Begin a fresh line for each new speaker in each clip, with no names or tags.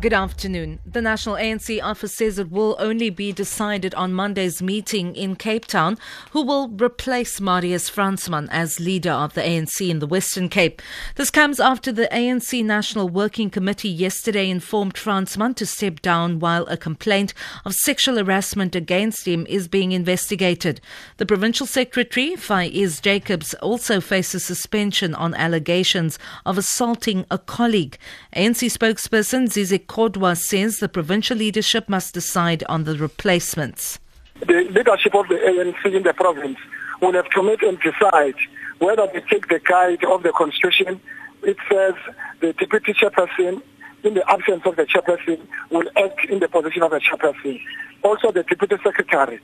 Good afternoon. The National ANC office says it will only be decided on Monday's meeting in Cape Town who will replace Marius Fransman as leader of the ANC in the Western Cape. This comes after the ANC National Working Committee yesterday informed Fransman to step down while a complaint of sexual harassment against him is being investigated. The provincial secretary, Faiz Jacobs, also faces suspension on allegations of assaulting a colleague. ANC spokesperson Zizi Kodwa says the provincial leadership must decide on the replacements.
The leadership of the ANC in the province will have to meet and decide whether they take the guide of the constitution. It says the deputy chairperson, in the absence of the chairperson, will act in the position of the chairperson. Also the deputy secretary.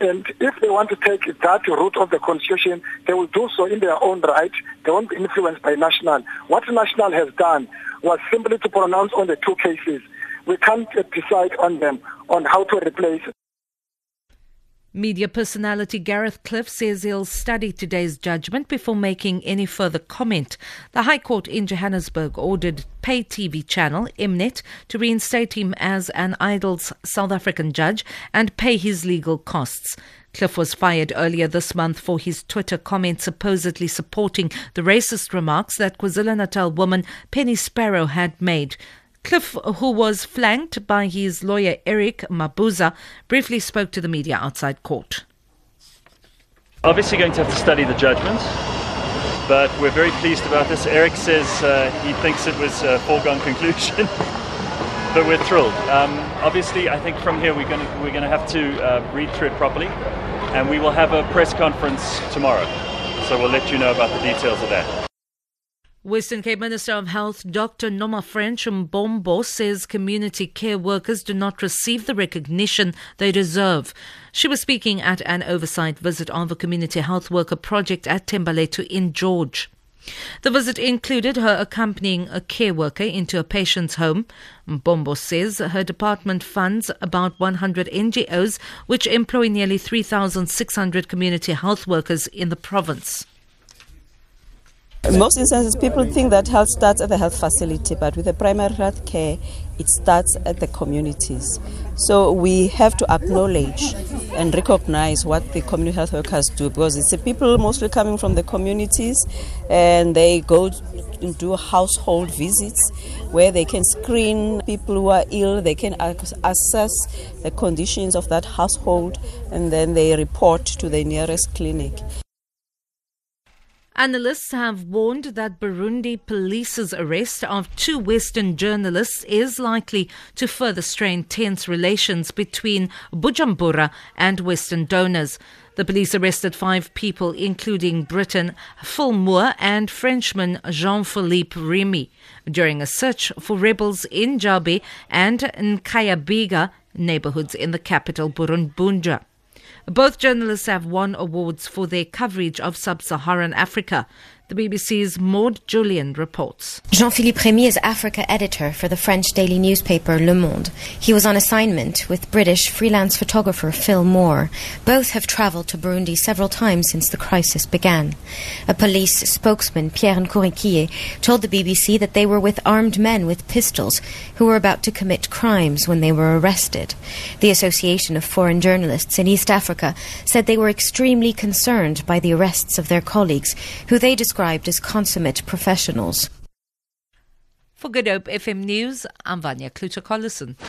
And if they want to take that route of the constitution, they will do so in their own right. They won't be influenced by national. What national has done was simply to pronounce on the two cases. We can't decide on them, on how to replace.
Media personality Gareth Cliff says he'll study today's judgment before making any further comment. The High Court in Johannesburg ordered pay TV channel Mnet to reinstate him as an Idols South African judge and pay his legal costs. Cliff was fired earlier this month for his Twitter comment supposedly supporting the racist remarks that KwaZulu Natal woman Penny Sparrow had made. Cliff, who was flanked by his lawyer Eric Mabuza, briefly spoke to the media outside court.
Obviously, going to have to study the judgment, but we're very pleased about this. Eric says uh, he thinks it was a foregone conclusion, but we're thrilled. Um, obviously, I think from here we're going to we're going to have to uh, read through it properly, and we will have a press conference tomorrow. So we'll let you know about the details of that.
Western Cape Minister of Health Dr. Nomafrench Mbombo says community care workers do not receive the recognition they deserve. She was speaking at an oversight visit of a community health worker project at Thembalethu in George. The visit included her accompanying a care worker into a patient's home. Mbombo says her department funds about 100 NGOs which employ nearly 3,600 community health workers in the province.
In most instances, people think that health starts at the health facility, but with the primary health care, it starts at the communities. So we have to acknowledge and recognize what the community health workers do because it's the people mostly coming from the communities and they go and do household visits where they can screen people who are ill, they can assess the conditions of that household, and then they report to the nearest clinic.
Analysts have warned that Burundi police's arrest of two Western journalists is likely to further strain tense relations between Bujumbura and Western donors. The police arrested five people, including Briton Phil Moore and Frenchman Jean-Philippe Remy, during a search for rebels in Jabe and Nyakabiga neighborhoods in the capital Bujumbura. Both journalists have won awards for their coverage of sub Saharan Africa. The BBC's Maud Jullien reports.
Jean Philippe Remy is Africa editor for the French daily newspaper Le Monde. He was on assignment with British freelance photographer Phil Moore. Both have travelled to Burundi several times since the crisis began. A police spokesman, Pierre Nkurikiye, told the BBC that they were with armed men with pistols who were about to commit crimes when they were arrested. The Association of Foreign Journalists in East Africa said they were extremely concerned by the arrests of their colleagues, who they described described as consummate professionals.
For Good Hope FM News, I'm Vanya Kluter-Collison.